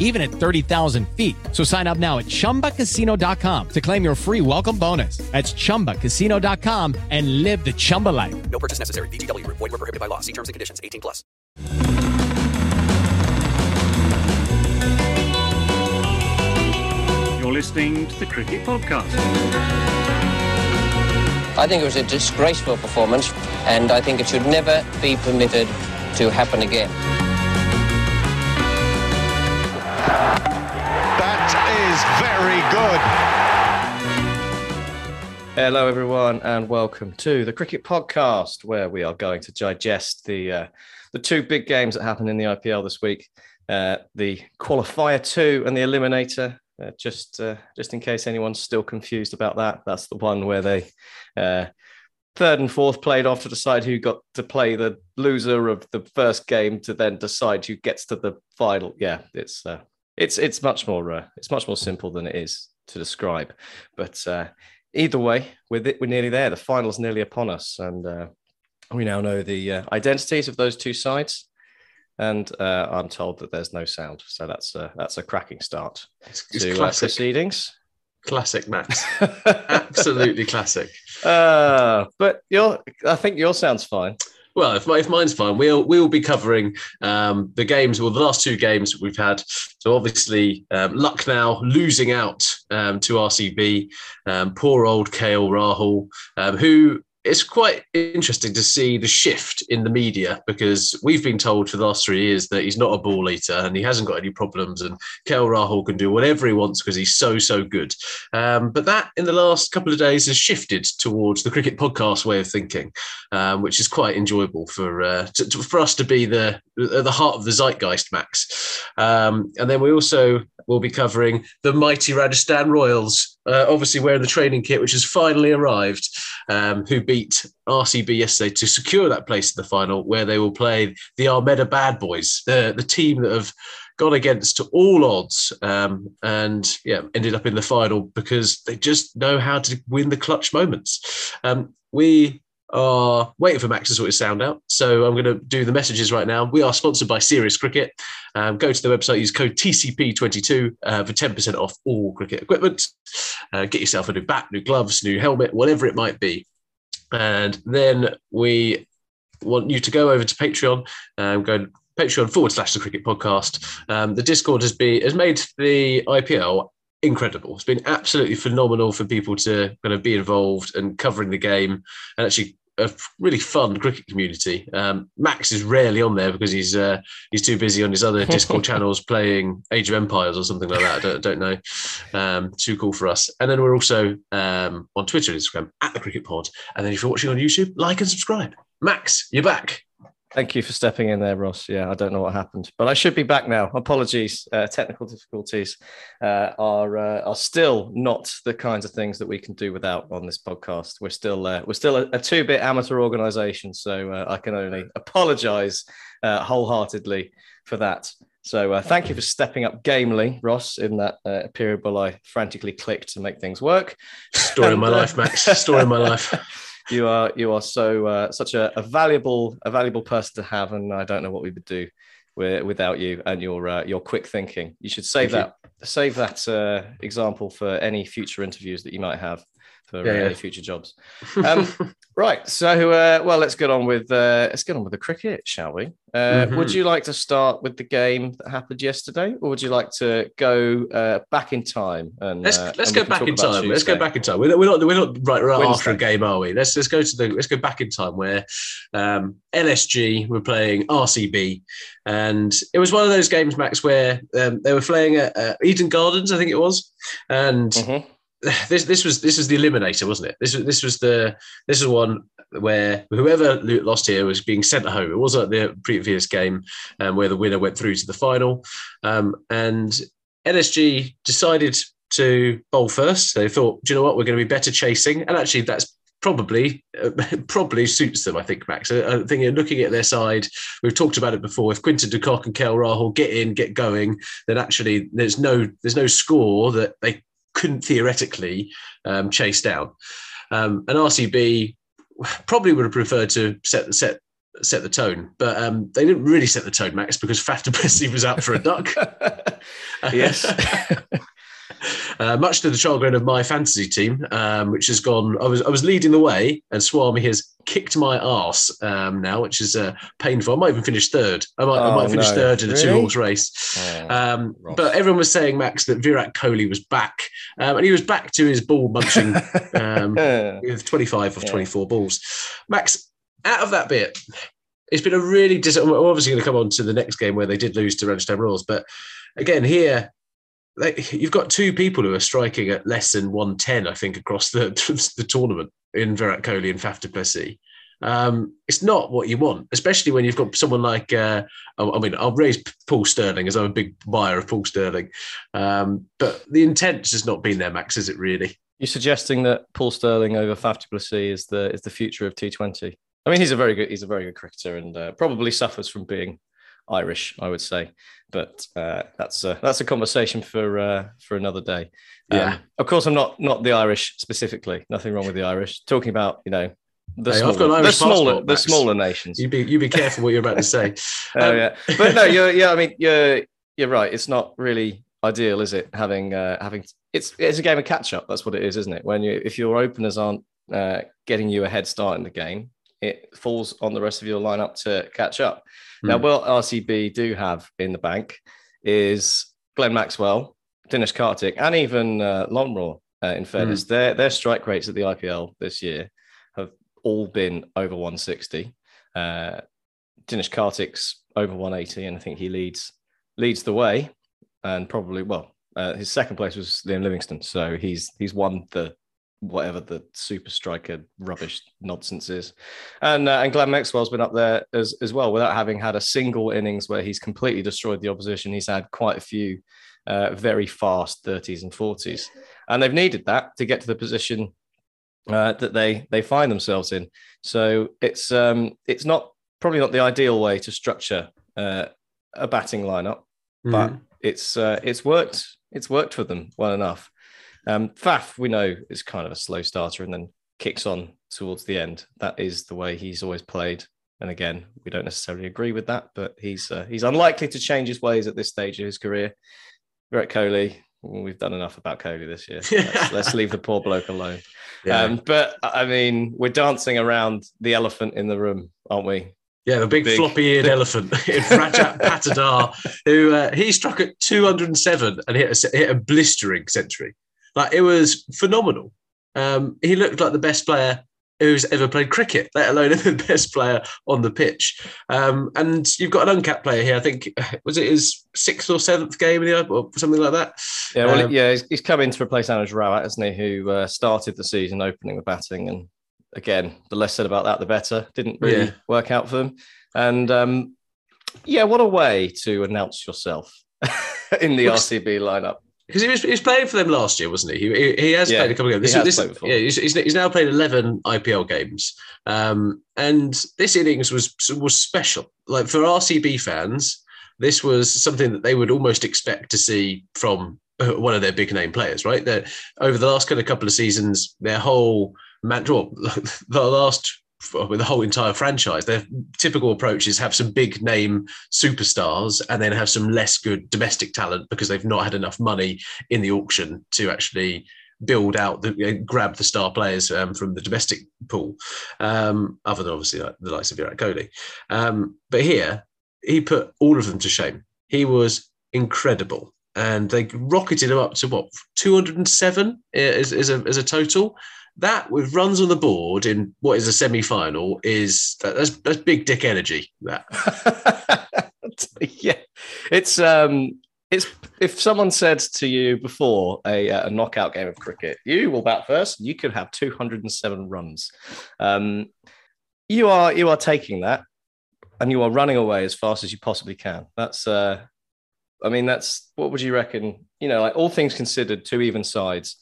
even at 30,000 feet. So sign up now at chumbacasino.com to claim your free welcome bonus. That's chumbacasino.com and live the Chumba life. No purchase necessary. VGW Group. Void where prohibited by law. See terms and conditions. 18 plus. You're listening to the Cricket Podcast. I think it was a disgraceful performance, and I think it should never be permitted to happen again. Is very good. Hello, everyone, and welcome to the Cricket Podcast, where we are going to digest the uh, the two big games that happened in the IPL this week: uh, the qualifier two and the eliminator. Uh, just uh, just in case anyone's still confused about that, that's the one where they uh, third and fourth played off to decide who got to play the loser of the first game to then decide who gets to the final. Yeah, it's uh, it's it's much more uh, it's much more simple than it is to describe. But uh, either way, we're nearly there. The final's nearly upon us, and uh, we now know the uh, identities of those two sides. And uh, I'm told that there's no sound, so that's a, that's a cracking start It's, it's to uh, classic, proceedings. classic, Max. Absolutely classic. Uh, but your, I think your sounds fine. Well, if, if mine's fine, we'll we'll be covering um, the games, well, the last two games we've had. So obviously, um, Lucknow losing out um, to RCB. Um, poor old KL Rahul, um, who it's quite interesting to see the shift in the media because we've been told for the last three years that he's not a ball eater and he hasn't got any problems and KL Rahul can do whatever he wants because he's so so good. Um, but that in the last couple of days has shifted towards the cricket podcast way of thinking, um, which is quite enjoyable for uh, to, to- for us to be the at the heart of the zeitgeist, Max. Um, and then we also will be covering the mighty Rajasthan Royals uh, obviously wearing the training kit, which has finally arrived, um, who beat RCB yesterday to secure that place in the final, where they will play the Ahmedabad Boys, the, the team that have gone against all odds um, and yeah, ended up in the final because they just know how to win the clutch moments. Um, we are waiting for Max to sort his sound out. So I'm going to do the messages right now. We are sponsored by Serious Cricket. Um, go to the website, use code TCP22 uh, for 10% off all cricket equipment. Uh, get yourself a new bat, new gloves, new helmet, whatever it might be. And then we want you to go over to Patreon and go Patreon forward slash the cricket podcast. Um, the Discord has been has made the IPL incredible. It's been absolutely phenomenal for people to kind of be involved and covering the game and actually a really fun cricket community. Um, Max is rarely on there because he's uh, he's too busy on his other Discord channels playing Age of Empires or something like that. I don't, don't know. Um, too cool for us. And then we're also um, on Twitter and Instagram at the Cricket Pod. And then if you're watching on YouTube, like and subscribe. Max, you're back. Thank you for stepping in there, Ross. Yeah, I don't know what happened, but I should be back now. Apologies. Uh, technical difficulties uh, are uh, are still not the kinds of things that we can do without on this podcast. We're still uh, we're still a, a two bit amateur organisation, so uh, I can only apologise uh, wholeheartedly for that. So uh, thank you for stepping up gamely, Ross, in that uh, period while I frantically clicked to make things work. Story of my life, Max. Story of my life. You are you are so uh, such a, a, valuable a valuable person to have, and I don't know what we would do without you and your uh, your quick thinking. You should save Thank that you. save that uh, example for any future interviews that you might have for yeah, yeah. future jobs. Um, right. So, uh, well, let's get on with uh, let's get on with the cricket, shall we? Uh, mm-hmm. Would you like to start with the game that happened yesterday, or would you like to go uh, back in time? And let's uh, let's and go back in time. Tuesday? Let's go back in time. We're, we're not we're not right, right after a game, are we? Let's let's go to the let's go back in time where um, LSG were playing RCB, and it was one of those games, Max, where um, they were playing at Eden Gardens, I think it was, and. Mm-hmm this this was this was the eliminator, wasn't it? This was this was the this is one where whoever lost here was being sent home. It wasn't the previous game um, where the winner went through to the final, um, and LSG decided to bowl first. They thought, do you know what, we're going to be better chasing, and actually that's probably uh, probably suits them. I think Max. I, I think looking at their side, we've talked about it before. If Quinton de Kock and KL Rahul get in, get going, then actually there's no there's no score that they couldn't theoretically um, chase down. Um, and RCB probably would have preferred to set set set the tone, but um, they didn't really set the tone, Max, because Faf du Plessis was out for a duck. yes. Uh, much to the chagrin of my fantasy team, um, which has gone. I was I was leading the way, and Swami has kicked my ass um, now, which is uh, painful. I might even finish third. I might, oh, I might finish no. third in a really? two horse race. Oh, um, but everyone was saying, Max, that Virat Kohli was back, um, and he was back to his ball munching um, with 25 of yeah. 24 balls. Max, out of that bit, it's been a really dis- we're obviously going to come on to the next game where they did lose to Rajasthan Royals, but again here you've got two people who are striking at less than 110, I think, across the, the tournament in Virat Kohli and Faf du Plessis. Um, it's not what you want, especially when you've got someone like, uh, I mean, I'll raise Paul Stirling as I'm a big buyer of Paul Stirling, Um, but the intent has not been there, Max, is it really? You're suggesting that Paul Stirling over Faf du Plessis is the, is the future of T20? I mean, he's a very good, he's a very good cricketer and uh, probably suffers from being Irish, I would say. But uh, that's a, that's a conversation for uh, for another day. Yeah. Um, of course, I'm not not the Irish specifically. Nothing wrong with the Irish. Talking about you know the hey, smaller, the smaller, the smaller nations. You be you be careful what you're about to say. oh um, yeah, but no, you're yeah. I mean, you're you're right. It's not really ideal, is it? Having uh, having it's it's a game of catch up. That's what it is, isn't it? When you if your openers aren't uh, getting you a head start in the game, it falls on the rest of your lineup to catch up. Mm. Now, hmm. what RCB do have in the bank is Glenn Maxwell, Dinesh Karthik, and even uh, Lomror. Uh, in fairness, mm. their their strike rates at the IPL this year have all been over 160. Uh, Dinesh Karthik's over 180, and I think he leads leads the way. And probably, well, uh, his second place was Liam Livingstone, so he's he's won the whatever the super striker rubbish nonsense is. And uh, and Glenn Maxwell's been up there as as well without having had a single innings where he's completely destroyed the opposition. He's had quite a few uh, very fast 30s and 40s, and they've needed that to get to the position uh, that they they find themselves in. So it's um it's not probably not the ideal way to structure uh, a batting lineup, mm. but it's uh, it's worked it's worked for them well enough. Um, Faf, we know, is kind of a slow starter and then kicks on towards the end. That is the way he's always played. And again, we don't necessarily agree with that, but he's uh, he's unlikely to change his ways at this stage of his career. Virat Kohli, we've done enough about Kohli this year. Let's, let's leave the poor bloke alone. Yeah. Um, but I mean, we're dancing around the elephant in the room, aren't we? Yeah, the big, big floppy-eared elephant in Rajat Patidar, who uh, he struck at 207 and hit a, hit a blistering century. Like it was phenomenal. Um, he looked like the best player who's ever played cricket, let alone the best player on the pitch. Um, and you've got an uncapped player here. I think was it his sixth or seventh game in the or something like that. Yeah, well, um, yeah, he's, he's, come in to replace Anuj Rawat, hasn't he? Who uh, started the season opening the batting, and again, the less said about that, the better. Didn't really yeah. work out for them. And um, yeah, what a way to announce yourself in the RCB lineup because he was, he was playing for them last year, wasn't he? He, he has yeah, played a couple of games. This, this, yeah, he's, he's, now played eleven IPL games, um, and this innings was was special. Like for RCB fans, this was something that they would almost expect to see from uh, one of their big name players, right? That over the last kind of couple of seasons, their whole man, well, the last with the whole entire franchise, their typical approach is have some big name superstars and then have some less good domestic talent because they've not had enough money in the auction to actually build out the grab the star players um, from the domestic pool, um, other than obviously like the likes of Virat Kohli. Um, but here, he put all of them to shame. He was incredible. And they rocketed him up to what 207 is, as, a, as a total that with runs on the board in what is a semi-final is that, that's that's big dick energy. That yeah, it's um, it's if someone said to you before a, a knockout game of cricket, you will bat first. You could have 207 runs. Um, you are you are taking that, and you are running away as fast as you possibly can. That's uh, I mean, that's what would you reckon? You know, like all things considered, two even sides.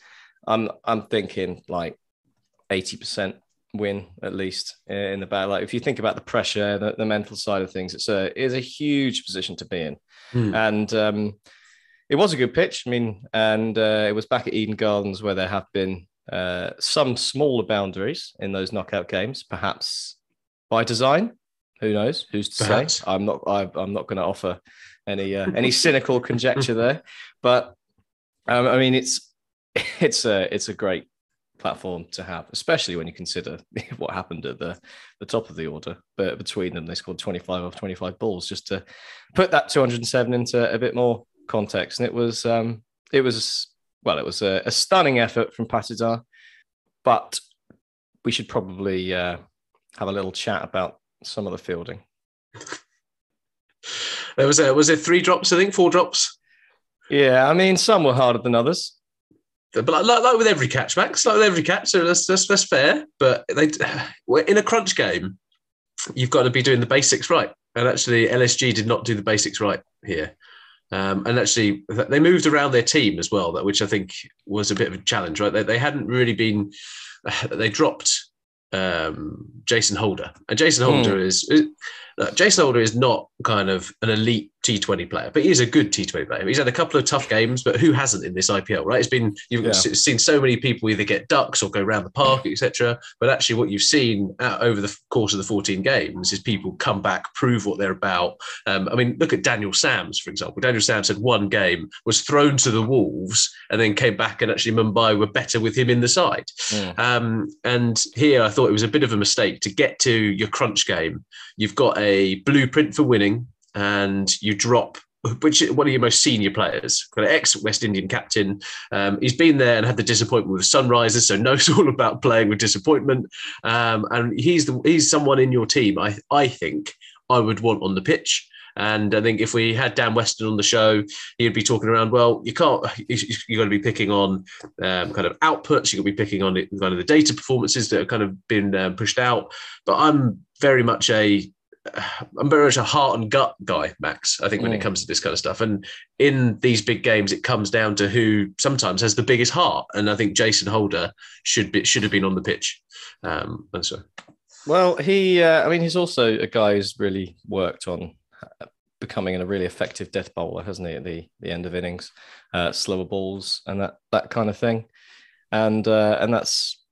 I'm I'm thinking like 80% win at least in the battle. Like if you think about the pressure, the, the mental side of things, it's a is a huge position to be in. Mm. And um, it was a good pitch. I mean, and uh, it was back at Eden Gardens where there have been uh, some smaller boundaries in those knockout games, perhaps by design. Who knows? Who's to perhaps. say? I'm not. I, am not going to offer any uh, any cynical conjecture there. But um, I mean, it's it's a it's a great platform to have, especially when you consider what happened at the, the top of the order. But between them, they scored 25 off 25 balls just to put that 207 into a bit more context. And it was, um, it was, well, it was a, a stunning effort from Patidar, but we should probably uh, have a little chat about some of the fielding. There was a, was it three drops? I think four drops. Yeah, I mean, some were harder than others but like, like, like, with every catch, Max, like with every catch, so that's, that's, that's fair. But they, in a crunch game, you've got to be doing the basics right. And actually, LSG did not do the basics right here. Um, and actually, they moved around their team as well, which I think was a bit of a challenge, right? They, they hadn't really been, they dropped um, Jason Holder. And Jason Holder mm. is, is Jason Holder is not kind of an elite T20 player, but he's a good T20 player. He's had a couple of tough games, but who hasn't in this IPL, right? It's been you've yeah. seen so many people either get ducks or go around the park, etc. But actually, what you've seen over the course of the 14 games is people come back, prove what they're about. Um, I mean, look at Daniel Sams, for example. Daniel Sams had one game, was thrown to the wolves, and then came back, and actually Mumbai were better with him in the side. Mm. Um, and here, I thought it was a bit of a mistake to get to your crunch game. You've got a blueprint for winning and you drop which one of your most senior players, kind of ex West Indian captain. Um, he's been there and had the disappointment with Sunrisers, so knows all about playing with disappointment. Um, and he's the, he's someone in your team. I I think I would want on the pitch. And I think if we had Dan Weston on the show, he'd be talking around. Well, you can't. You're going to be picking on um, kind of outputs. You're going to be picking on kind of the data performances that have kind of been um, pushed out. But I'm very much a I'm very much a heart and gut guy, Max. I think when mm. it comes to this kind of stuff, and in these big games, it comes down to who sometimes has the biggest heart, and I think Jason Holder should be should have been on the pitch. Um, and so, well, he, uh, I mean, he's also a guy who's really worked on uh, becoming a really effective death bowler, hasn't he? At the the end of innings, uh, slower balls and that that kind of thing, and uh, and that's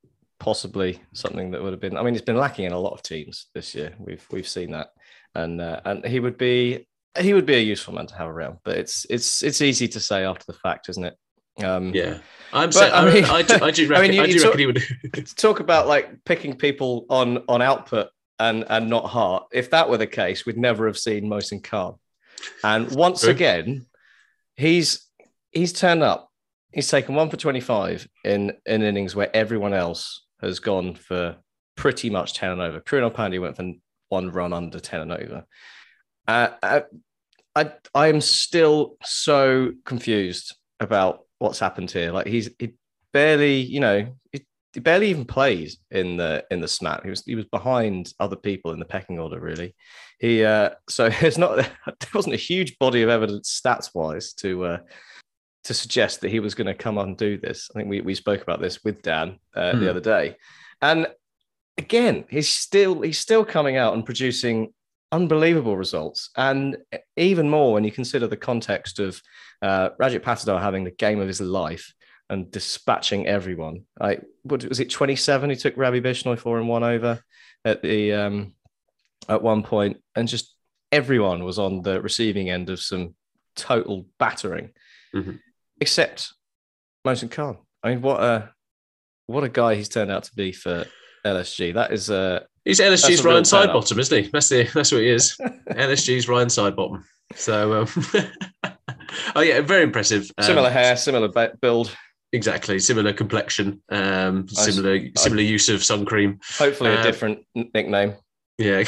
possibly something that would have been. I mean, it's been lacking in a lot of teams this year. We've we've seen that, and uh, and he would be he would be a useful man to have around. But it's it's it's easy to say after the fact, isn't it? Um, yeah, I'm. Saying, I mean, I, do, I do reckon. I, mean, you, I do talk, reckon he would talk about like picking people on on output and and not heart. If that were the case, we'd never have seen Mohsin Khan. And once True. again, he's he's turned up. He's taken one for twenty five in in innings where everyone else has gone for pretty much 10 and over. Krunal Pandya went for one run under 10 and over. Uh, I, I, I am still so confused about what's happened here. Like he's he barely, you know, he, he barely even plays in the in the SMAT. He was he was behind other people in the pecking order. Really, he uh, so it's not there wasn't a huge body of evidence stats wise to uh, to suggest that he was going to come and do this. I think we, we spoke about this with Dan uh, the hmm. other day, and again, he's still he's still coming out and producing unbelievable results, and even more when you consider the context of uh, Rajat Patidar having the game of his life and dispatching everyone. I what was it 27? He took Ravi Bishnoi for and one over at the um, at one point, and just everyone was on the receiving end of some total battering, mm-hmm. Except Mohsin Khan. I mean, what a what a guy he's turned out to be for LSG. That is a he's LSG's Ryan Sidebottom, isn't he? That's the that's what he is. LSG's Ryan Sidebottom. So, um, oh yeah, very impressive. Um, similar hair, similar build. Exactly, similar complexion, um, similar I, similar I, use of sun cream. Hopefully, a um, different nickname. Yeah.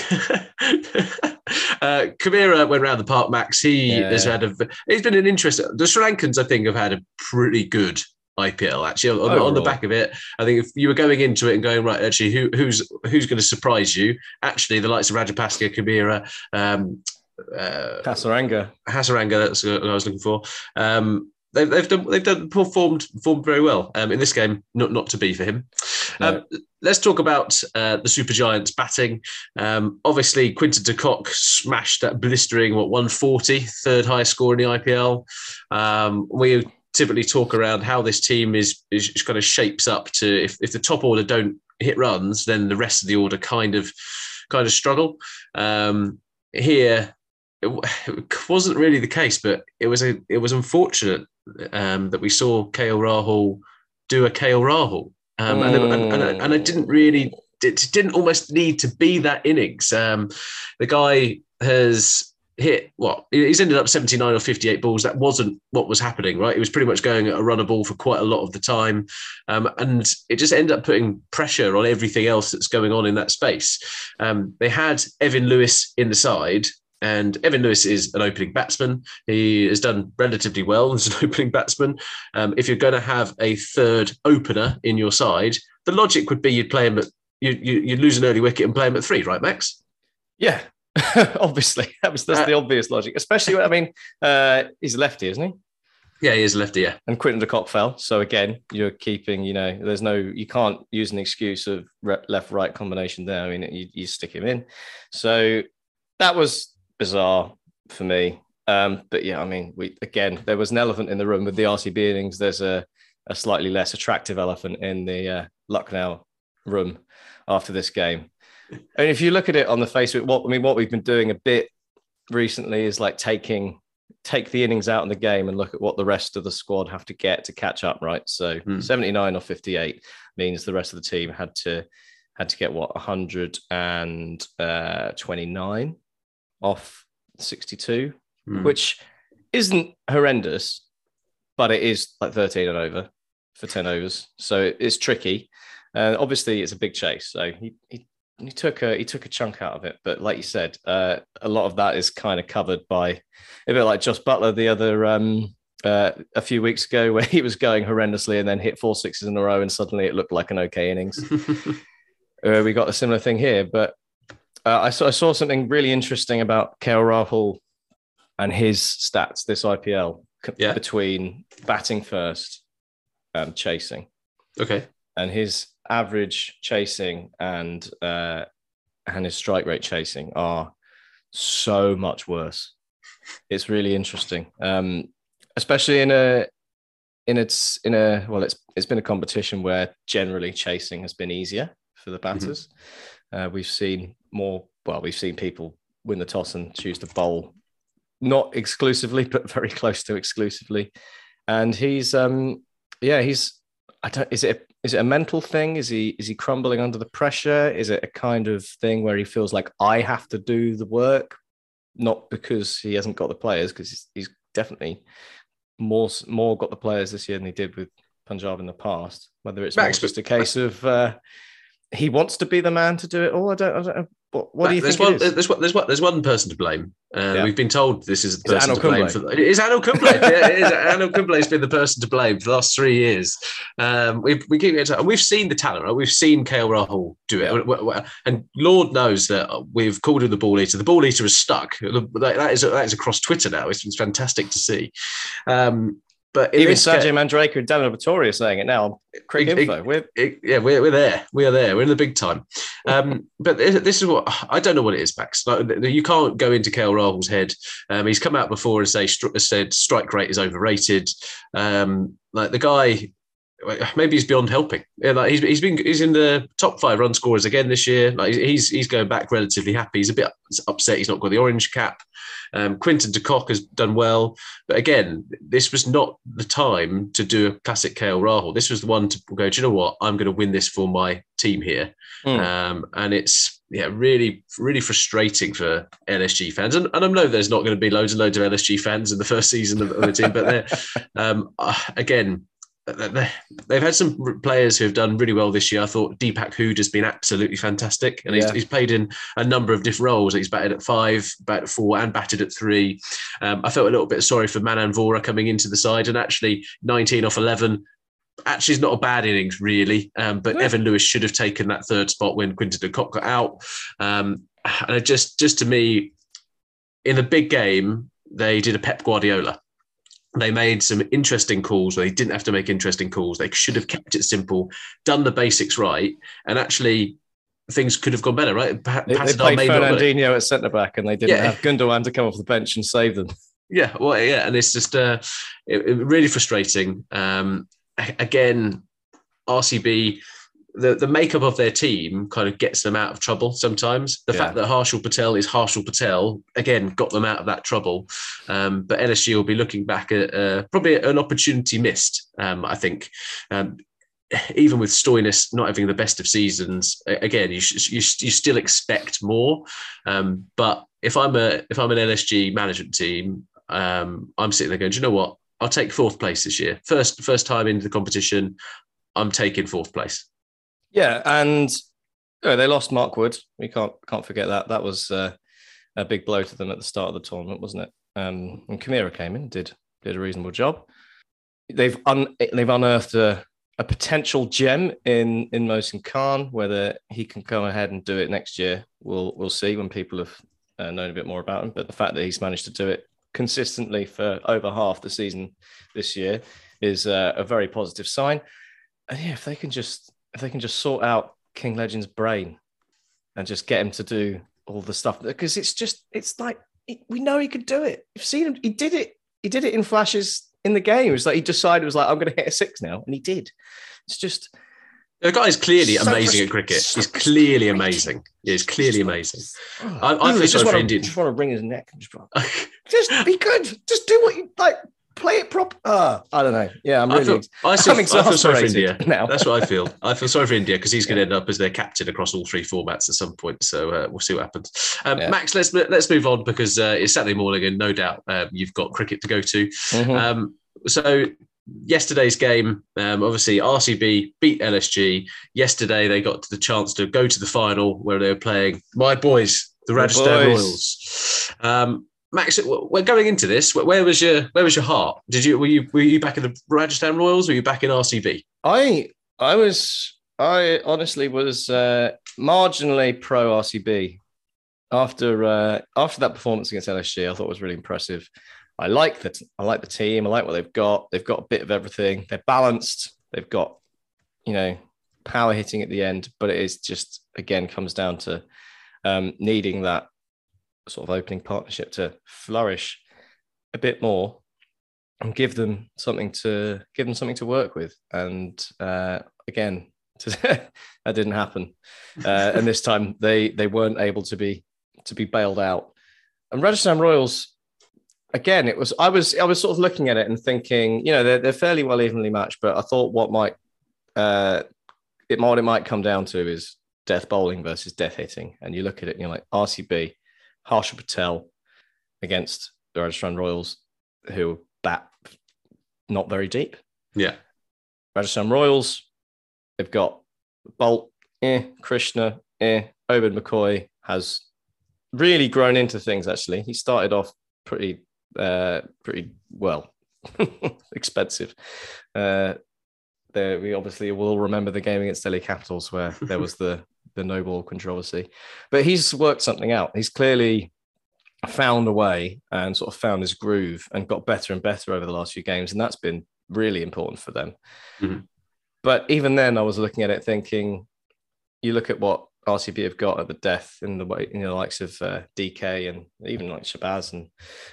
uh, Chameera went around the park, Max. He yeah. has had a. He's been an interest. The Sri Lankans, I think, have had a pretty good IPL. Actually, on, on, the back of it, I think if you were going into it and going right, actually, who, who's who's going to surprise you? Actually, the likes of Rajapaksa, Chameera, um, uh, Hasaranga, Hasaranga. That's what I was looking for. Um, they've, they've done they've done performed performed very well um, in this game. Not not to be for him. No. Um, let's talk about uh, the Super Giants batting. Um, obviously, Quinton de Kock smashed that blistering what 140, third highest score in the IPL. Um, we typically talk around how this team is is kind of shapes up to if, if the top order don't hit runs, then the rest of the order kind of kind of struggle. Um, here, it wasn't really the case, but it was a it was unfortunate um, that we saw KL Rahul do a KL Rahul, um, mm. and, and, and, it didn't really it didn't almost need to be that innings. Um, the guy has hit what he's ended up 79 or 58 balls that wasn't what was happening right he was pretty much going at a runner ball for quite a lot of the time um, and it just ended up putting pressure on everything else that's going on in that space um, they had evan lewis in the side and Evan Lewis is an opening batsman. He has done relatively well as an opening batsman. Um, if you're going to have a third opener in your side, the logic would be you'd play him at you, you you'd lose an early wicket and play him at three, right, Max? Yeah, obviously that was that's uh, the obvious logic. Especially, when, I mean, uh, he's a lefty, isn't he? Yeah, he is a lefty. Yeah, and Quinton de Kock fell. So again, you're keeping. You know, there's no. You can't use an excuse of left-right combination there. I mean, you, you stick him in. So that was bizarre for me. Um, but yeah, I mean, we again, there was an elephant in the room with the RCB innings. There's a, a slightly less attractive elephant in the uh, Lucknow room after this game. And if you look at it on the face of it, what I mean, what we've been doing a bit recently is like taking take the innings out in the game and look at what the rest of the squad have to get to catch up, right? So hmm. 79 or 58 means the rest of the team had to had to get what 129 off 62, mm. which isn't horrendous, but it is like 13 and over for 10 overs. So it's tricky. And uh, obviously, it's a big chase. So he, he, he took a he took a chunk out of it, but like you said, uh, a lot of that is kind of covered by a bit like Jos Buttler the other um, uh, a few weeks ago, where he was going horrendously and then hit four sixes in a row, and suddenly it looked like an okay innings. uh, we got a similar thing here, but uh, I, saw, I saw something really interesting about KL Rahul and his stats this IPL yeah. between batting first and chasing. Okay. And his average chasing and uh, and his strike rate chasing are so much worse. It's really interesting, um, especially in a in its in a well, it's it's been a competition where generally chasing has been easier for the batters. Mm-hmm. Uh, we've seen more, well, we've seen people win the toss and choose to bowl, not exclusively, but very close to exclusively. And he's, um, yeah, he's, I don't, is it, a, is it a mental thing? Is he, is he crumbling under the pressure? Is it a kind of thing where he feels like I have to do the work? Not because he hasn't got the players, because he's, he's definitely more, more got the players this year than he did with Punjab in the past. Whether it's Max, just a case of, uh, he wants to be the man to do it all. I don't. I don't know. What, what do you there's think? One, there's one. There's one. There's one person to blame. Uh, yeah. We've been told this is the person is to blame for. It is Anil Kumble. yeah, it is. Anil Kumble has been the person to blame for the last three years. Um, we we keep it, and we've seen the talent. Right? We've seen KL Rahul do it, and Lord knows that we've called him the ball eater. The ball eater is stuck. That is that is across Twitter now. It's, it's fantastic to see. Um, But even Sergio game, Manjrekar and Daniel Vettori saying it now. Craig it, Info. It, we're, it, yeah, we're, we're there. We are there. We're in the big time. Um, but this is what I don't know what it is, Max. Like, you can't go into KL Rahul's head. Um, he's come out before and say said strike rate is overrated. Um, like the guy maybe he's beyond helping. Yeah, like he's, he's been he's in the top five run scorers again this year. Like he's he's going back relatively happy. He's a bit upset he's not got the orange cap. Um, Quinton de Kock has done well, but again, this was not the time to do a classic KL Rahul. This was the one to go. Do you know what? I'm going to win this for my team here, mm. um, and it's yeah, really, really frustrating for LSG fans. And, and I know there's not going to be loads and loads of LSG fans in the first season of, of the team, but um, uh, again they've had some players who have done really well this year. I thought Deepak Hooda has been absolutely fantastic, and yeah. he's, he's, played in a number of different roles. He's batted at five, batted at four, and batted at three. Um, I felt a little bit sorry for Manan Vora coming into the side, and actually 19 off 11. Actually, it's not a bad innings, really. Um, but yeah. Evan Lewis should have taken that third spot when Quinton de Kock got out. Um, and just, just to me, in the big game, they did a Pep Guardiola they made some interesting calls where they didn't have to make interesting calls. They should have kept it simple, done the basics right, and actually things could have gone better, right? Pa- they, they played Fernandinho at centre back, and they didn't yeah. have Gundogan to come off the bench and save them. Yeah, well, yeah, and it's just uh, it, it really frustrating. Um, again, RCB the, the makeup of their team kind of gets them out of trouble sometimes. The yeah. fact that Harshal Patel is Harshal Patel again got them out of that trouble. Um, but LSG will be looking back at uh, probably an opportunity missed. Um, I think. Um, even with Stoinis not having the best of seasons, again, you, you, you still expect more. Um, but if I'm a if I'm an LSG management team, um, I'm sitting there going, Do you know what? I'll take fourth place this year. First first time into the competition, I'm taking fourth place. Yeah, and oh, they lost Mark Wood. We can't can't forget that. That was uh, a big blow to them at the start of the tournament, wasn't it? Um, and Chameera came in, did did a reasonable job. They've un, they've unearthed a, a potential gem in in Mohsin Khan. Whether he can go ahead and do it next year, we'll we'll see when people have uh, known a bit more about him. But the fact that he's managed to do it consistently for over half the season this year is uh, a very positive sign. And yeah, if they can just if they can just sort out King Legend's brain and just get him to do all the stuff because it's just it's like we know he could do it. You've seen him. He did it. He did it in flashes in the game. It was like he decided it was like I'm going to hit a six now, and he did. It's just the guy is clearly so amazing at cricket. So he's clearly amazing. Yeah, he's clearly amazing. Oh, I, I feel Indian. Just want to wring his neck and just, just be good. Just do what you like play it proper. Uh, I don't know. Yeah, I'm really. I feel, I, feel, I feel sorry for India now. That's what I feel. I feel sorry for India because he's going to end up as their captain across all three formats at some point. So uh, we'll see what happens. Um, yeah. Max, let's let's move on because uh, it's Saturday morning and no doubt um, you've got cricket to go to. Mm-hmm. Um, so yesterday's game, um, obviously RCB beat LSG. Yesterday they got the chance to go to the final where they were playing my boys, the Rajasthan Royals. Um, Max, we're going into this. Where was your where was your heart? Did you were you were you back in the Rajasthan Royals? Or were you back in RCB? I I was I honestly was uh, marginally pro RCB after uh, after that performance against LSG. I thought was really impressive. I like that. I like the team. I like what they've got. They've got a bit of everything. They're balanced. They've got you know power hitting at the end, but it is just again comes down to um, needing that sort of opening partnership to flourish a bit more and give them something to give them something to work with. And uh, again, that didn't happen. Uh, and this time they they weren't able to be to be bailed out. And Rajasthan Royals, again, it was I was I was sort of looking at it and thinking, you know, they're, they're fairly well evenly matched, but I thought what might uh, it might it might come down to is death bowling versus death hitting. And you look at it and you're like RCB Harshal Patel against the Rajasthan Royals, who bat not very deep. Yeah. Rajasthan Royals, they've got Boult, eh, Krishna, eh, Obed McCoy has really grown into things actually. He started off pretty uh pretty well expensive. Uh there we obviously will remember the game against Delhi Capitals where there was the the no ball controversy. But he's worked something out. He's clearly found a way and sort of found his groove and got better and better over the last few games, and that's been really important for them. Mm-hmm. But even then, I was looking at it thinking, you look at what RCB have got at the death in the way, you know, likes of uh, DK and even like Shahbaz and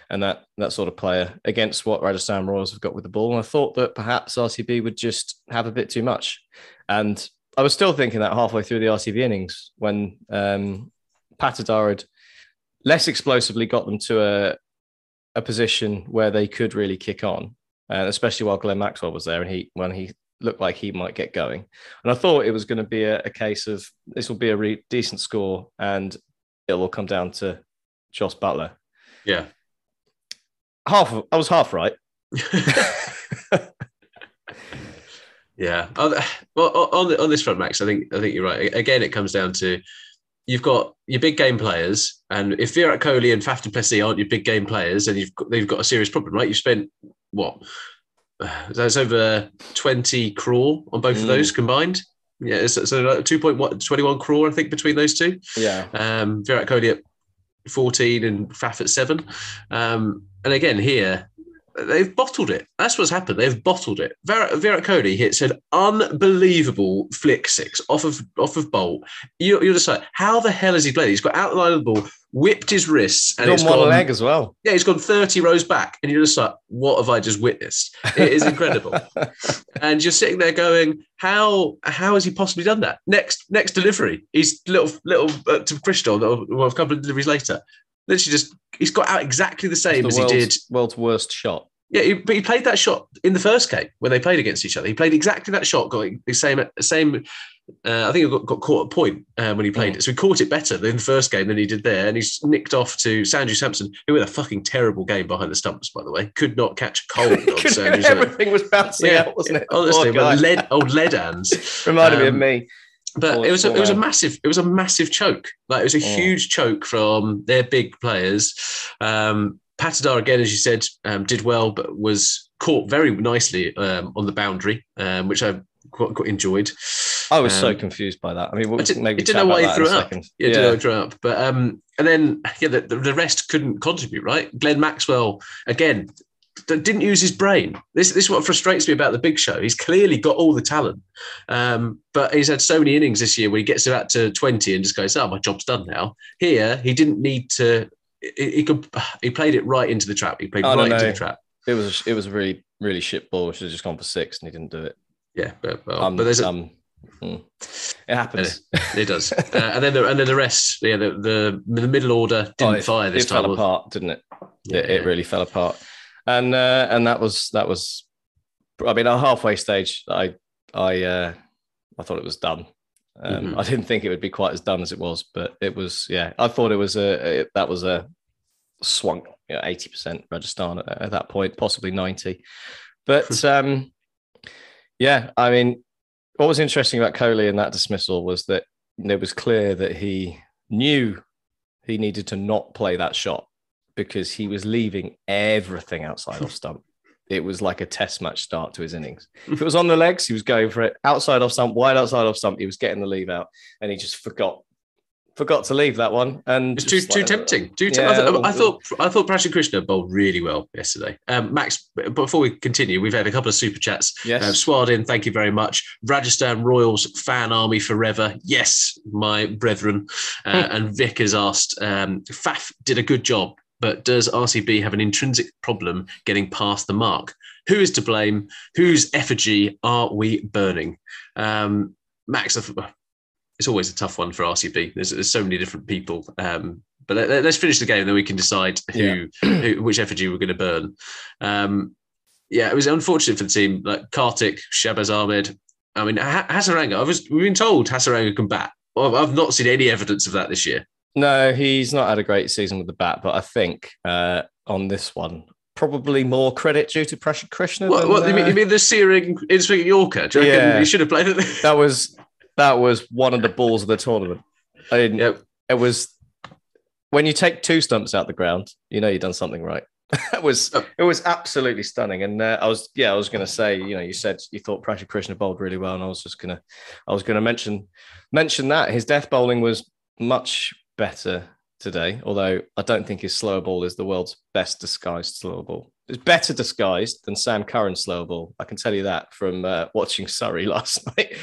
and that that sort of player against what Rajasthan Royals have got with the ball. And I thought that perhaps RCB would just have a bit too much. And I was still thinking that halfway through the RCB innings when um, Patidar had less explosively got them to a a position where they could really kick on, and especially while Glenn Maxwell was there, and he when he looked like he might get going, and I thought it was going to be a, a case of this will be a re- decent score, and it will come down to Jos Buttler. Yeah, half. Of, I was half right. yeah. Well, on on this front, Max, I think I think you're right. Again, it comes down to you've got your big game players, and if Virat Kohli and Faf du Plessis aren't your big game players, then you've got, they've got a serious problem, right? You've spent what? That's over 20 crore on both mm. of those combined. Yeah, so, so like 2.21 crore, I think, between those two. Yeah. Um, Virat Kohli at 14 and Faf at seven. Um, and again, here, they've bottled it. That's what's happened. They've bottled it. Virat, Virat Kohli hits an unbelievable flick six off of off of Boult. You, you're just like, how the hell has he played? He's got out the line of the ball, whipped his wrists, and it's one gone, leg as well. Yeah, he's gone 30 rows back, and you're just like, what have I just witnessed? It is incredible. and you're sitting there going, how how has he possibly done that? Next next delivery, he's little little uh, to Krishna, well, a couple of deliveries later, literally just he's got out exactly the same the as he did. World's worst shot. Yeah, he, but he played that shot in the first game when they played against each other. He played exactly that shot, got the same same. Uh, I think he got, got caught a point uh, when he played mm. it, so he caught it better in the first game than he did there, and he's nicked off to Sanju Samson, who had a fucking terrible game behind the stumps, by the way, could not catch a cold. Everything was bouncing yeah, out, wasn't it? Honestly, lead, old lead hands reminded um, me of um, me but it was a, it was a massive it was a massive choke. Like it was a oh. huge choke from their big players. Um, Patidar again, as you said, um, did well, but was caught very nicely um, on the boundary, um, which I quite, quite, enjoyed. I was so um, confused by that. I mean, I didn't, maybe didn't know why he threw it up. Yeah, yeah. didn't know he threw up. But um, and then yeah, the, the rest couldn't contribute. Right, Glenn Maxwell again didn't use his brain. This, this is what frustrates me about the Big Show. He's clearly got all the talent, um, but he's had so many innings this year where he gets about to twenty and just goes, "Oh, my job's done now." Here, he didn't need to. He, he could. He played it right into the trap. He played right into the trap. It was it was a really really shit ball. Should have just gone for six, and he didn't do it. Yeah, but, well, um, but there's a, um, it happens. It, it does, uh, and then the and then the rest. Yeah, the the, the middle order didn't oh, it, fire this it time. Fell apart, didn't it? Yeah, it, it really fell apart and uh, and that was that was. I mean, a halfway stage, I I uh, I thought it was done. Um, mm-hmm. I didn't think it would be quite as done as it was, but it was. Yeah, I thought it was a it, that was a swung eighty percent Rajasthan at, at, that point, possibly ninety. But um, yeah, I mean, what was interesting about Kohli in that dismissal was that it was clear that he knew he needed to not play that shot because he was leaving everything outside off stump. It was like a test match start to his innings. If it was on the legs, he was going for it. Outside off stump, wide outside off stump, he was getting the leave out, and he just forgot forgot to leave that one. And it's too too tempting. Too yeah, I, th- I, thought I thought Prasidh Krishna bowled really well yesterday. Um, Max, before we continue, we've had a couple of super chats. Yes, uh, Swadin, thank you very much. Rajasthan Royals fan army forever. Yes, my brethren. Uh, and Vic has asked, um, Faf did a good job but does RCB have an intrinsic problem getting past the mark? Who is to blame? Whose effigy are we burning? Um, Max, it's always a tough one for RCB. There's, there's so many different people. Um, but let, us finish the game, then we can decide who, yeah. who which effigy we're going to burn. Um, yeah, it was unfortunate for the team. Like Karthik, Shahbaz Ahmed. I mean, Hasaranga. I was we've been told Hasaranga can bat. I've not seen any evidence of that this year. No, he's not had a great season with the bat, but I think uh, on this one, probably more credit due to Prasidh Krishna. What, than, what uh, you, mean, you mean the searing in swinging Yorker? Do you yeah, he should have played it? that was that was one of the balls of the tournament. I mean, yep. it was when you take two stumps out the ground, you know you've done something right. it was oh. it was absolutely stunning, and uh, I was yeah I was going to say you know you said you thought Prasidh Krishna bowled really well, and I was just gonna I was going to mention mention that his death bowling was much better today, although I don't think his slower ball is the world's best disguised slower ball. It's better disguised than Sam Curran's slower ball. I can tell you that from uh, watching Surrey last night.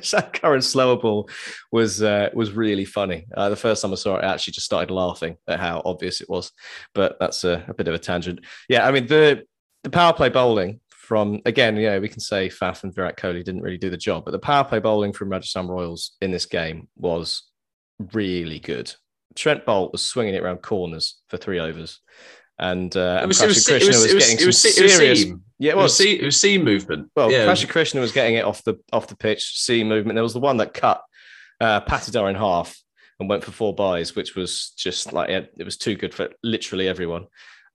Sam Curran's slower ball was uh, was really funny. Uh, the first time I saw it, I actually just started laughing at how obvious it was. But that's a, a bit of a tangent. Yeah, I mean the the power play bowling from again, yeah, we can say Faf and Virat Kohli didn't really do the job, but the power play bowling from Rajasthan Royals in this game was really good. Trent Boult was swinging it around corners for three overs. And, uh, and Krishna was, getting some serious. yeah, it was. It was seam movement. Well, yeah. Krishna was getting it off the off the pitch, seam movement. There was the one that cut uh, Patidar in half and went for four buys, which was just like it, it was too good for literally everyone.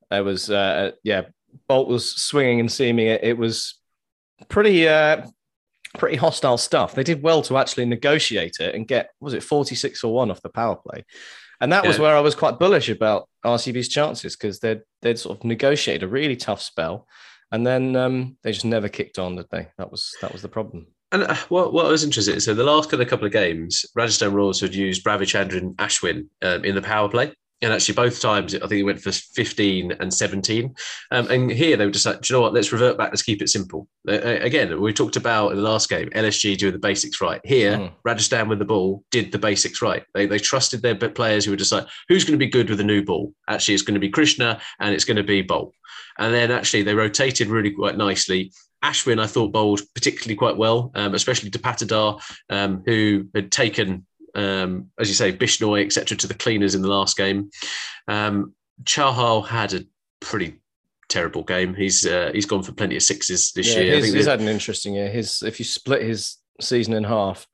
There was, uh, yeah, Boult was swinging and seaming it. It was pretty, uh, pretty hostile stuff. They did well to actually negotiate it and get was it forty six or one off the power play. And that yeah. was where I was quite bullish about RCB's chances because they'd they'd sort of negotiated a really tough spell, and then um, they just never kicked on, did they? That was that was the problem. And uh, what, what I was interested in, so the last kind of couple of games, Rajasthan Royals had used Ravichandran Ashwin um, in the power play and actually both times I think it went for 15 and 17 um, and here they were just like do you know what? Let's revert back. Let's keep it simple. Uh, again we talked about in the last game LSG doing the basics right. Here mm. Rajasthan with the ball did the basics right. They, they trusted their players who were just like who's going to be good with a new ball? Actually it's going to be Krishna and it's going to be Boult and then actually they rotated really quite nicely. Ashwin, I thought bowled particularly quite well, um, especially to Patidar, um, who had taken um, as you say, Bishnoi, etc., to the cleaners in the last game. Um, Chahal had a pretty terrible game. He's uh, he's gone for plenty of sixes this yeah, year. His, he's had an interesting year. His if you split his season in half,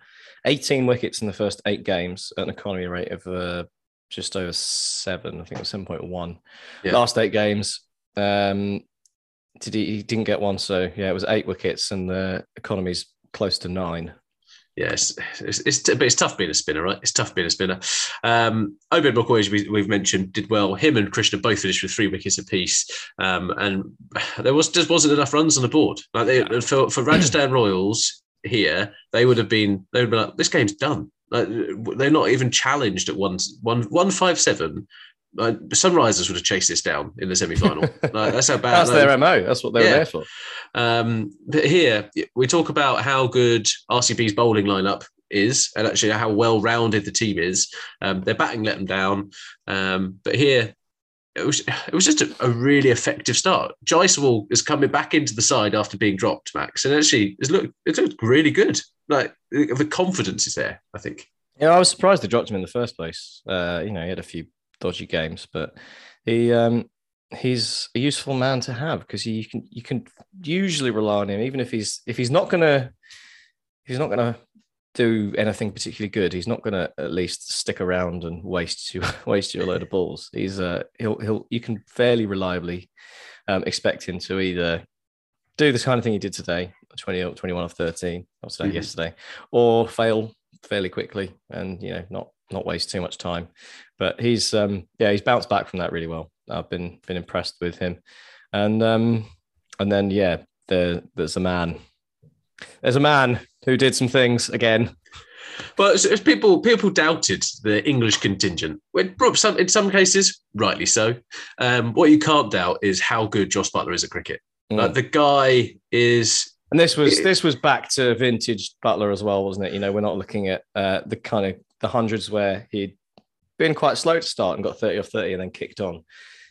18 wickets in the first eight games at an economy rate of uh, just over seven. I think it was 7.1. Yeah. Last eight games, um, did he, he didn't get one. So yeah, it was eight wickets, and the economy's close to nine yeah, it's, it's, it's, but it's tough being a spinner, right? It's tough being a spinner. Um, Obed McCoy, we, have mentioned, did well. Him and Krishna both finished with three wickets apiece, um, and there was just wasn't enough runs on the board. Like they, for for Rajasthan Royals here, they would have been they would be like, this game's done. Like, they're not even challenged at one one one five seven uh, Sunrisers would have chased this down in the semi final. like, that's how bad. that's their mo. That's what they're yeah. there for. Um, but here we talk about how good RCB's bowling lineup is, and actually how well rounded the team is. Um, their batting let them down, um, but here. It was it was just a, a really effective start. Jaiswal is coming back into the side after being dropped, Max, and actually it's looked it looked really good. Like the confidence is there. I think. Yeah, I was surprised they dropped him in the first place. Uh, you know, he had a few dodgy games, but he um, he's a useful man to have because you can you can usually rely on him, even if he's if he's not gonna he's not gonna do anything particularly good. He's not gonna at least stick around and waste you waste you a load of balls. He's uh he'll he'll you can fairly reliably um, expect him to either do this kind of thing he did today 20 21 of 13 or today mm-hmm. yesterday or fail fairly quickly and you know not not waste too much time. But he's um, yeah, he's bounced back from that really well. I've been been impressed with him, and um, and then yeah, there there's a man, there's a man who did some things again. But people people doubted the English contingent. Some, in some cases, rightly so. Um, what you can't doubt is how good Jos Buttler is at cricket. Mm. Like the guy is and this was this was back to vintage Buttler as well, wasn't it? You know, we're not looking at uh, the kind of the hundreds where he'd been quite slow to start and got 30 or 30 and then kicked on.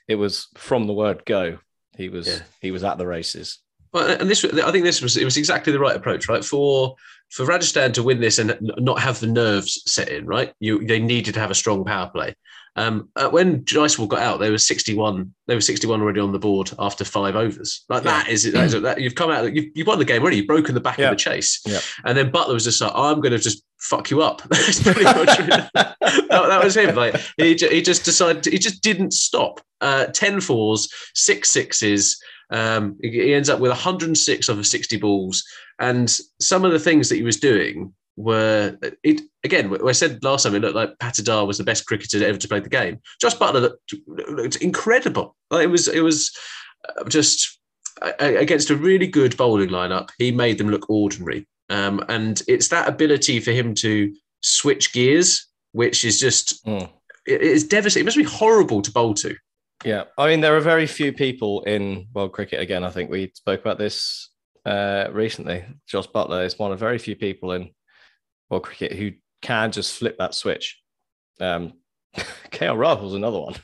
It was from the word go. He was yeah. he was at the races. Well, and this I think this was it was exactly the right approach, right? For for Rajasthan to win this and not have the nerves set in, right? You they needed to have a strong power play. Um, uh, when Jaiswal got out, they were 61. They were 61 already on the board after five overs. Like yeah. that is it. That, you've come out. You've, you've won the game already. You've broken the back yeah. of the chase. Yeah. And then Buttler was just like, "I'm going to just fuck you up." That's pretty much that, that, was him. Like he, he just decided. He just didn't stop. Uh, 10 fours, six sixes. Um, he ends up with 106 of the 60 balls, and some of the things that he was doing were it again. I said last time it looked like Patidar was the best cricketer ever to play the game. Jos Buttler looked, looked incredible. Like it was it was uh, just against a really good bowling lineup. He made them look ordinary, um, and it's that ability for him to switch gears, which is just. Mm. it is devastating. It must be horrible to bowl to. Yeah, I mean, there are very few people in world cricket. Again, I think we spoke about this uh, recently. Jos Buttler is one of very few people in world cricket who can just flip that switch. Um, KL Rahul's another one,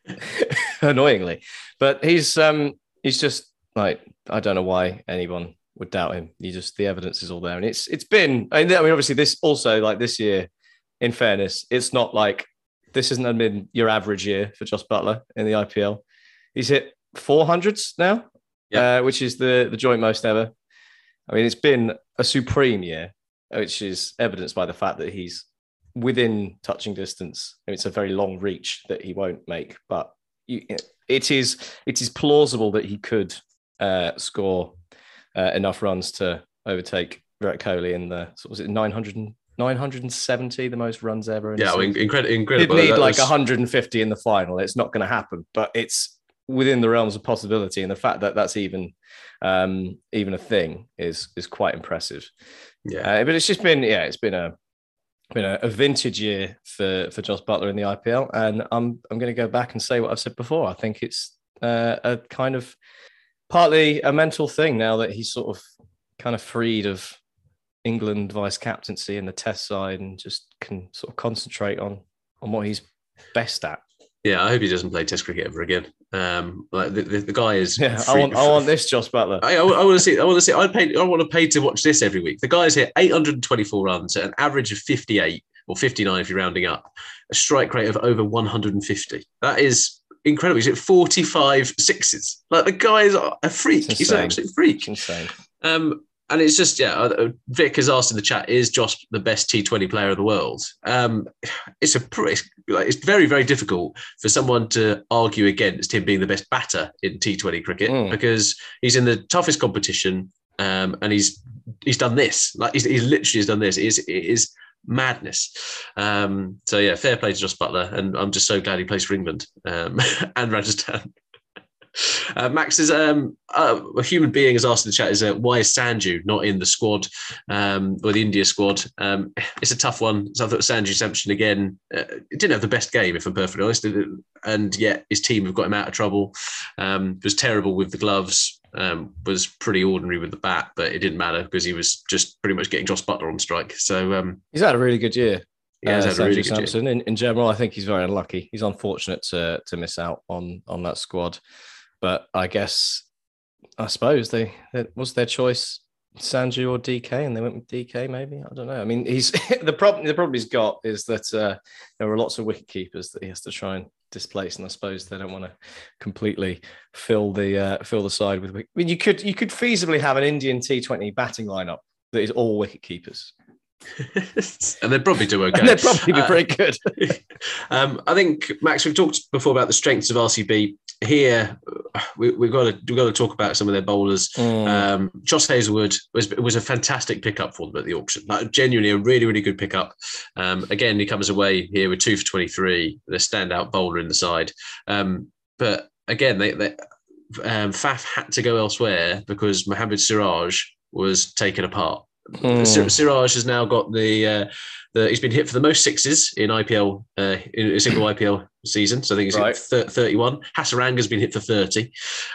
annoyingly, but he's um, he's just like I don't know why anyone would doubt him. You just the evidence is all there, and it's it's been. I mean, obviously, this also like this year. In fairness, it's not like this hasn't been your average year for Jos Buttler in the IPL. He's hit 400s now, uh, which is the, the joint most ever. I mean, it's been a supreme year, which is evidenced by the fact that he's within touching distance. I mean, it's a very long reach that he won't make, but you, it is it is plausible that he could uh, score uh, enough runs to overtake Virat Kohli in the so was it 900 970, the most runs ever. yeah, well, incredible. incredible. He'd need that like was... 150 in the final. It's not going to happen, but it's within the realms of possibility. And the fact that that's even um, even a thing is is quite impressive. Yeah, uh, but it's just been yeah, it's been a been a, a, vintage year for for Jos Buttler in the IPL, and I'm I'm going to go back and say what I've said before. I think it's uh, a kind of partly a mental thing now that he's sort of kind of freed of England vice captaincy and the Test side and just can sort of concentrate on on what he's best at. Yeah, I hope he doesn't play Test cricket ever again. Um, like the, the, the guy is. Yeah, free, I want I want this Jos Buttler. I, I, I want to see. I want to see. I pay. I want to pay to watch this every week. The guy's hit 824 runs at an average of 58 or 59 if you're rounding up, a strike rate of over 150. That is incredible. He's hit 45 sixes. Like the guy is a freak. He's an absolute freak. It's insane. Um, and it's just yeah. Uh, Vic has asked in the chat: Is Jos the best T20 player of the world? Um, it's a it's, it's very very difficult for someone to argue against him being the best batter in T20 cricket mm. because he's in the toughest competition um, and he's he's done this like he's, he's literally has done this. It is it is madness. Um, so yeah, fair play to Jos Buttler, and I'm just so glad he plays for England um, and Rajasthan. Uh, Max is um, uh, a human being has asked in the chat is uh, why is Sanju not in the squad um, or the India squad? Um, it's a tough one. So I thought Sanju Samson again uh, didn't have the best game, if I'm perfectly honest, and yet his team have got him out of trouble. Um, was terrible with the gloves. Um, was pretty ordinary with the bat, but it didn't matter because he was just pretty much getting Jos Buttler on strike. So um, he's had a really good year. Yeah, uh, really Samson. In, in general, I think he's very unlucky. He's unfortunate to to miss out on on that squad. But I guess, I suppose they it was their choice, Sanju or DK, and they went with DK. Maybe I don't know. I mean, he's the problem. The problem he's got is that uh, there are lots of wicket keepers that he has to try and displace, and I suppose they don't want to completely fill the uh, fill the side with. I mean, you could you could feasibly have an Indian T Twenty batting lineup that is all wicket keepers. and they'd probably do okay. And they'd probably be uh, pretty good. um, I think Max, we've talked before about the strengths of RCB. Here, we, have got to we've got to talk about some of their bowlers. Mm. Um, Josh Hazlewood was was a fantastic pickup for them at the auction. Like genuinely a really really good pickup. Um, again, he comes away here with two for twenty three, the standout bowler in the side. Um, but again, they, they um, Faf had to go elsewhere because Mohammad Siraj was taken apart. Mm. Siraj has now got the uh, the he's been hit for the most sixes in IPL uh, in a single IPL season. So I think he's right. hit 31. Hasaranga has been hit for 30,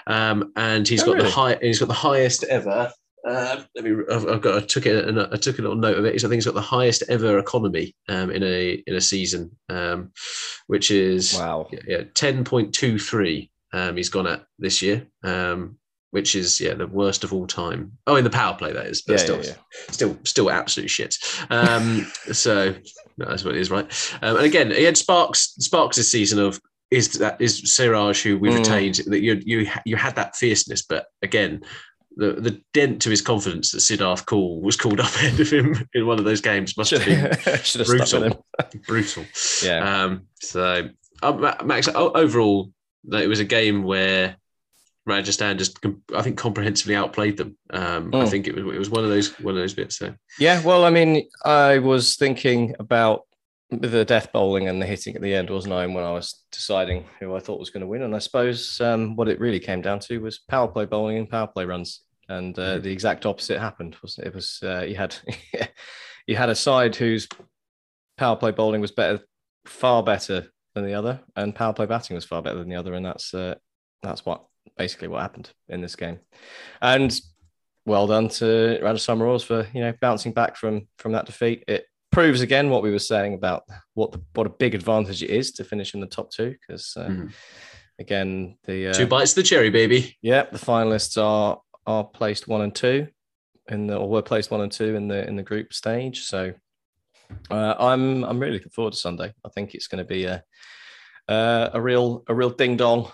um, and he's oh, got really? the high. He's got the highest ever. Uh, let me. I've, I've, got. I took it. And I took a little note of it. He's, I think he's got the highest ever economy um, in a in a season, um, which is wow. Yeah, ten point two three. Um, he's gone at this year. Which is yeah the worst of all time. Oh, in the power play that is, but yeah, still, yeah, yeah. still, still absolute shit. Um, so no, that's what it is, right? Um, and again, he had Sparks. Sparks this season of is that is Siraj who we mm. retained that you you you had that fierceness, but again. The, the dent to his confidence that Siddharth Kaul was called up ahead of him in one of those games must have been brutal. brutal. Yeah. Um, so, uh, Max, overall, it was a game where Rajasthan just, I think, comprehensively outplayed them. Um, mm. I think it was it was one of those one of those bits. So yeah, well, I mean, I was thinking about the death bowling and the hitting at the end, wasn't I? When I was deciding who I thought was going to win, and I suppose um, what it really came down to was power play bowling and power play runs, and uh, mm. the exact opposite happened. Wasn't it? it was uh, you had you had a side whose power play bowling was better far better than the other, and power play batting was far better than the other, and that's uh, that's what basically what happened in this game. And well done to Rajasthan Royals for you know bouncing back from from that defeat. It proves again what we were saying about what the, what a big advantage it is to finish in the top two because uh, mm. again the uh, two bites of the cherry baby. Yeah, the finalists are are placed one and two in the or were placed one and two in the in the group stage. So uh, I'm I'm really looking forward to Sunday. I think it's going to be a uh, a real a real ding dong,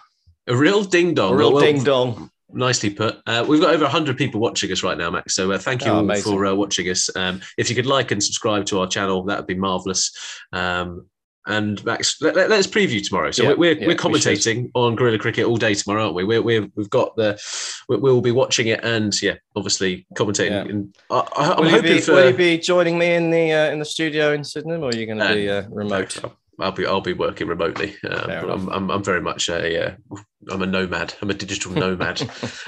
a real ding dong, a real well, ding dong. Nicely put. Uh, we've got over 100 people watching us right now, Max. So uh, thank you oh, for uh, watching us. Um, if you could like and subscribe to our channel, that would be marvelous. Um, and Max, let, us preview tomorrow. So yeah, we're, yeah, we're commentating we on Guerilla Cricket all day tomorrow, aren't we? We're, we have got the, we'll be watching it and yeah, obviously commentating. Yeah. And I, am will hoping you be, for. Will you be joining me in the uh, in the studio in Sydney, or are you going to be uh, remote? I'll be I'll be working remotely. Um, I'm, I'm, I'm very much a uh, I'm a nomad. I'm a digital nomad.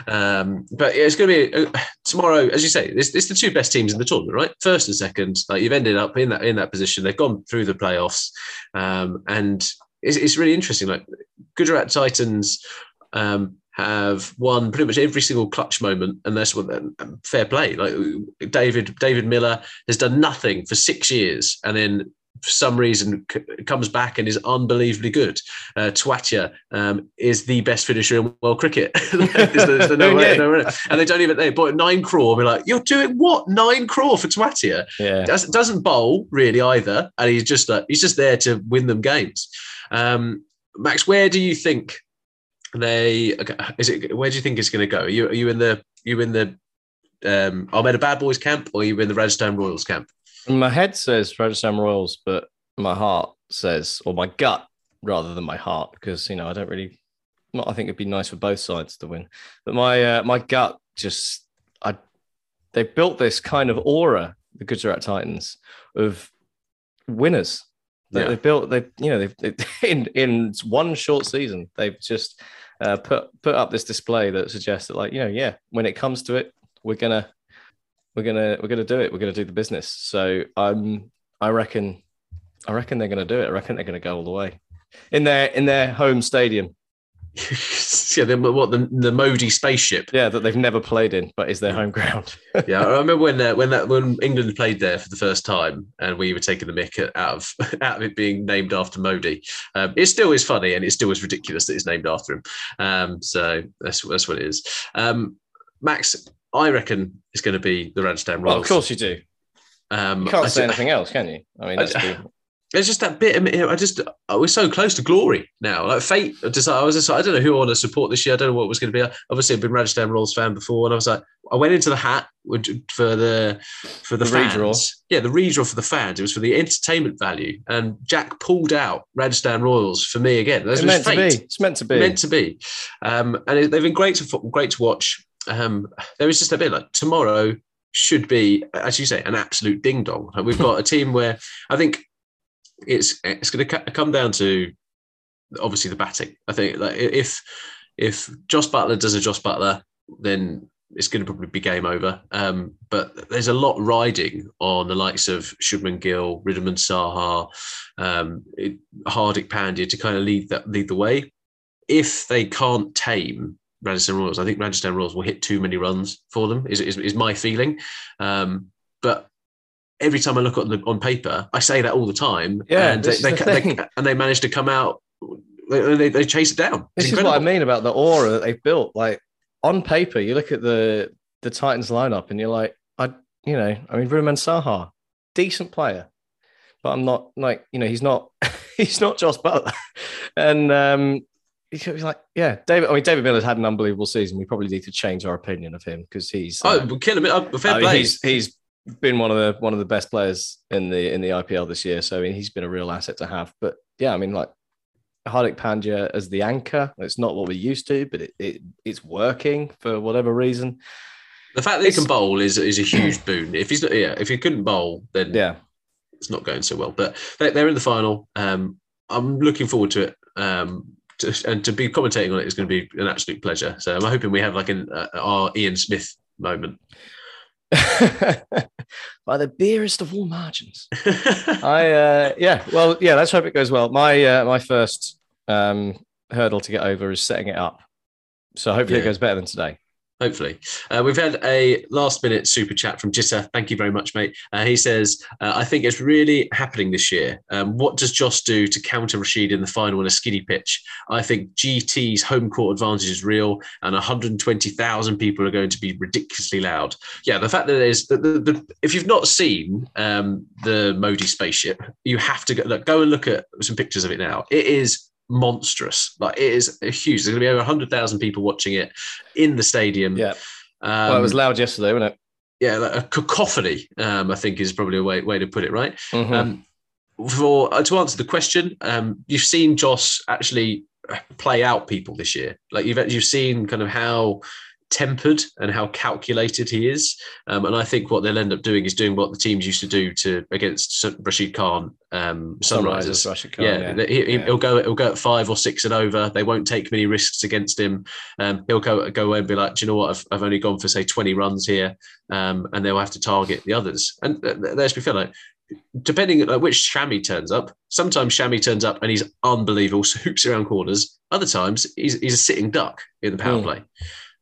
um, but yeah, it's going to be uh, tomorrow, as you say. It's, it's the two best teams in the tournament, right? First and second. Like you've ended up in that in that position. They've gone through the playoffs, um, and it's, it's really interesting. Like Gujarat Titans. Um, have won pretty much every single clutch moment, and that's what um, fair play. Like David David Miller has done nothing for six years, and then for some reason c- comes back and is unbelievably good. Uh, Tewatia um, is the best finisher in world cricket. there's, there's no way, no way. And they don't even they bought nine crore. Be like, you're doing what? Nine crore for Tewatia? Yeah, Does, doesn't bowl really either, and he's just like he's just there to win them games. Um, Max, where do you think they is it? Where do you think it's going to go? Are you are you in the you in the um, Ahmedabad Boys camp, or are you in the Rajasthan Royals camp? My head says Rajasthan Royals, but my heart says, or my gut rather than my heart, because you know I don't really. I think it'd be nice for both sides to win, but my uh, my gut just I they built this kind of aura, the Gujarat Titans, of winners. They, yeah. they built they you know they've they, in in one short season they've just uh, put put up this display that suggests that like you know yeah when it comes to it we're gonna we're gonna we're gonna do it. We're gonna do the business. So I'm I reckon I reckon they're gonna do it. I reckon they're gonna go all the way in their in their home stadium. yeah, then what the the Modi spaceship? Yeah, that they've never played in, but is their home ground. yeah, I remember when uh, when that when England played there for the first time, and we were taking the mick out of out of it being named after Modi. Um, it still is funny, and it still is ridiculous that it's named after him. Um, so that's that's what it is. Um, Max, I reckon it's going to be the Rajasthan Royals. Well, of course you do. Um, you can't I say anything else, can you? I mean, I, it's just that bit. I just we're so close to glory now. Like fate. Just I was just I don't know who I want to support this year. I don't know what it was going to be. Obviously, I've been Rajasthan Royals fan before, and I was like, I went into the hat for the for the, the fans. Redraw. Yeah, the redraw for the fans. It was for the entertainment value, and Jack pulled out Rajasthan Royals for me again. That's it's meant fate. to be. It's meant to be. Meant to be. Um, and it, they've been great to great to watch um, there is just a bit like tomorrow should be, as you say, an absolute ding dong. we've got a team where I think it's it's going to come down to obviously the batting. I think like if if Jos Buttler does a Jos Buttler, then it's going to probably be game over. Um, but there's a lot riding on the likes of Shubman Gill, Wriddhiman Saha, um, Hardik Pandya to kind of lead that lead the way. If they can't tame Rajasthan Royals. I think Rajasthan Royals will hit too many runs for them. Is is, is my feeling. Um, but every time I look on the on paper, I say that all the time. Yeah, and they, they, the they, and they manage to come out. They, they chase it down. It's this incredible. is what I mean about the aura that they've built. Like on paper, you look at the the Titans lineup, and you're like, I, you know, I mean, Wriddhiman Saha, decent player, but I'm not like, you know, he's not, he's not Jos Buttler, and um, he's like, yeah, David. I mean, David Miller's had an unbelievable season. We probably need to change our opinion of him because he's. Oh, uh, kill him! Uh, fair play. He's he's been one of the one of the best players in the in the IPL this year. So I mean, he's been a real asset to have. But yeah, I mean, like Hardik Pandya as the anchor. It's not what we're used to, but it, it it's working for whatever reason. The fact that it's, he can bowl is is a huge boon. If he's not, yeah, if he couldn't bowl, then yeah, it's not going so well. But they're in the final. Um, I'm looking forward to it. Um, to, and to be commentating on it is going to be an absolute pleasure. So I'm hoping we have like an uh, our Ian Smith moment. by the barest of all margins. I uh, yeah, well yeah, let's hope it goes well. My uh, my first um, hurdle to get over is setting it up, so hopefully Yeah. it goes better than today. Hopefully. Uh, we've had a last minute super chat from Jitta. Thank you very much, mate. Uh, he says, uh, I think it's really happening this year. Um, what does Jos do to counter Rashid in the final in a skinny pitch? I think GT's home court advantage is real and 120,000 people are going to be ridiculously loud. Yeah, the fact that there's, the, the, the, if you've not seen um, the Modi spaceship, you have to go, look, go and look at some pictures of it now. It is monstrous. Like it is huge. There's going to be over 100,000 people watching it in the stadium. Yeah. Um, well, it was loud yesterday, wasn't it? yeah, like a cacophony. Um, I think is probably a way way to put it, right? Mhm. Um, for uh, to answer the question, um, you've seen Jos actually play out people this year. Like you've you've seen kind of how tempered and how calculated he is. Um, and I think what they'll end up doing is doing what the teams used to do to against Rashid Khan um, Sunrisers, Sunrisers. Rashid Khan, yeah, yeah. He, Yeah. will go. He'll go at five or six and over. They won't take many risks against him. Um, he'll go go away and be like, do you know what? I've, I've only gone for say twenty runs here, um, and they'll have to target the others. And uh, let's be fair, like depending on which Shami turns up, sometimes Shami turns up and he's unbelievable, hoops around corners. Other times he's, he's a sitting duck in the power Mm. play.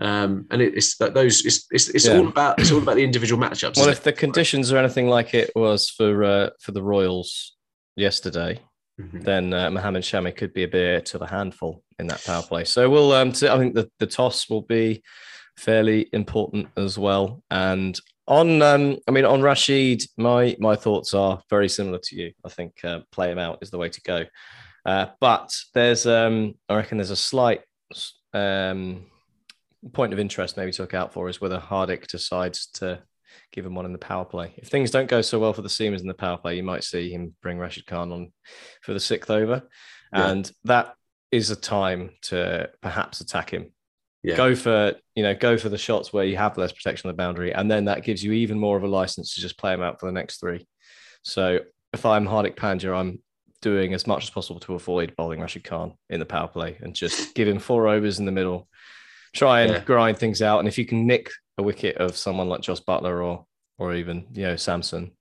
Um, and it, it's that those it's it's, it's Yeah. all about it's all about the individual matchups. Well, isn't if the conditions are anything like it was for uh, for the Royals yesterday, Mhm. then uh, Mohamed Shami could be a bit of a handful in that power play. So we'll, um, t- I think the, the toss will be fairly important as well. And on, um, I mean, on Rashid, my my thoughts are very similar to you. I think uh, play him out is the way to go. Uh, but there's, um, I reckon, there's a slight um, point of interest maybe to look out for is whether Hardik decides to give him one in the power play. If things don't go so well for the Seamers in the power play, you might see him bring Rashid Khan on for the sixth over. Yeah. And that is a time to perhaps attack him. Yeah. Go for, you know, go for the shots where you have less protection on the boundary. And then that gives you even more of a license to just play him out for the next three. So if I'm Hardik Pandya, I'm doing as much as possible to avoid bowling Rashid Khan in the power play and just give him four overs in the middle. Try and Yeah. grind things out. And if you can nick a wicket of someone like Jos Buttler or or even you know Samson,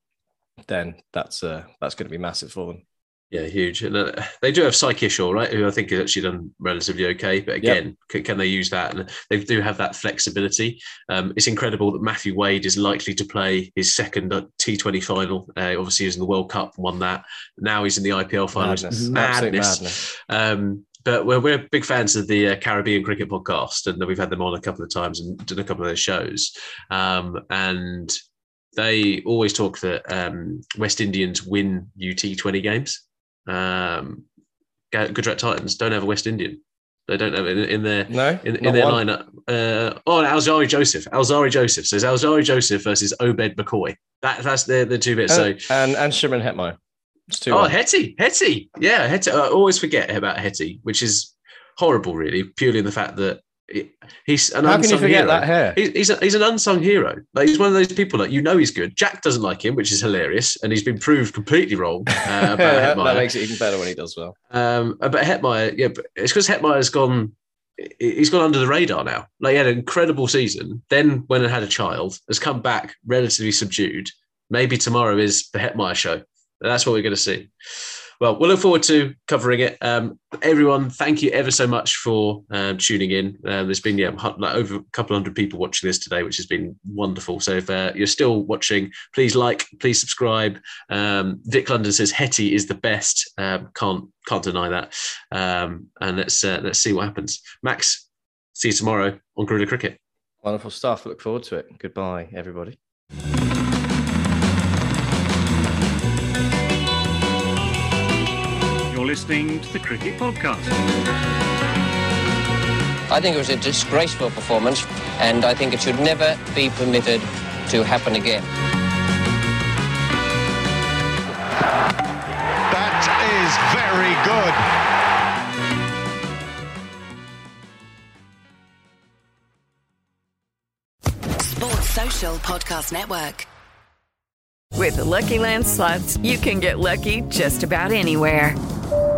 then that's uh that's going to be massive for them. Yeah, huge. And uh, they do have Sai Kishore, right? Who I think has actually done relatively okay. But again, can, can they use that? And they do have that flexibility. Um, it's incredible that Matthew Wade is likely to play his second uh, T20 final. Uh, obviously, he was in the World Cup, won that. Now he's in the IPL final. Madness. Madness. madness. Um, but we're, we're big fans of the uh, Caribbean Cricket Podcast, and we've had them on a couple of times and done a couple of their shows. Um, and they always talk that um, West Indians win UT20 games. Um, Gujarat Titans don't have a West Indian. They don't have it in, in their No, in, in their one. lineup. Uh, oh, and Alzarri Joseph. Alzarri Joseph. So it's Alzarri Joseph versus Obed McCoy. That, that's the, the two bits. So And and, and Shimron Hetmyer. It's two. Oh. Hetty, Hetty, yeah, Hetty. I always forget about Hetty, which is horrible, really, purely in the fact that he's an How can unsung you forget hero. that hair? He's, he's, a, he's an unsung hero. Like he's one of those people that you know he's good. Jack doesn't like him, which is hilarious, and he's been proved completely wrong uh, that makes it even better when he does well. Um, but Hetmyer, yeah, but it's because Hetmyer's gone. He's gone under the radar now. Like he had an incredible season, then went and had a child, has come back relatively subdued. Maybe tomorrow is the Hetmyer show. That's what we're going to see. Well, we'll look forward to covering it. Um, everyone, thank you ever so much for um, tuning in. Um, there's been yeah, like over a couple hundred people watching this today, which has been wonderful. So if uh, you're still watching, please like, please subscribe. Um, Vic London says Hetty is the best. Um, can't can't deny that. Um, and let's uh, let's see what happens. Max, see you tomorrow on Guerilla Cricket. Wonderful stuff. Look forward to it. Goodbye, everybody. Listening to the Cricket Podcast. I think it was a disgraceful performance, and I think it should never be permitted to happen again. That is very good. Sports Social Podcast Network. With the Lucky Land slots, you can get lucky just about anywhere.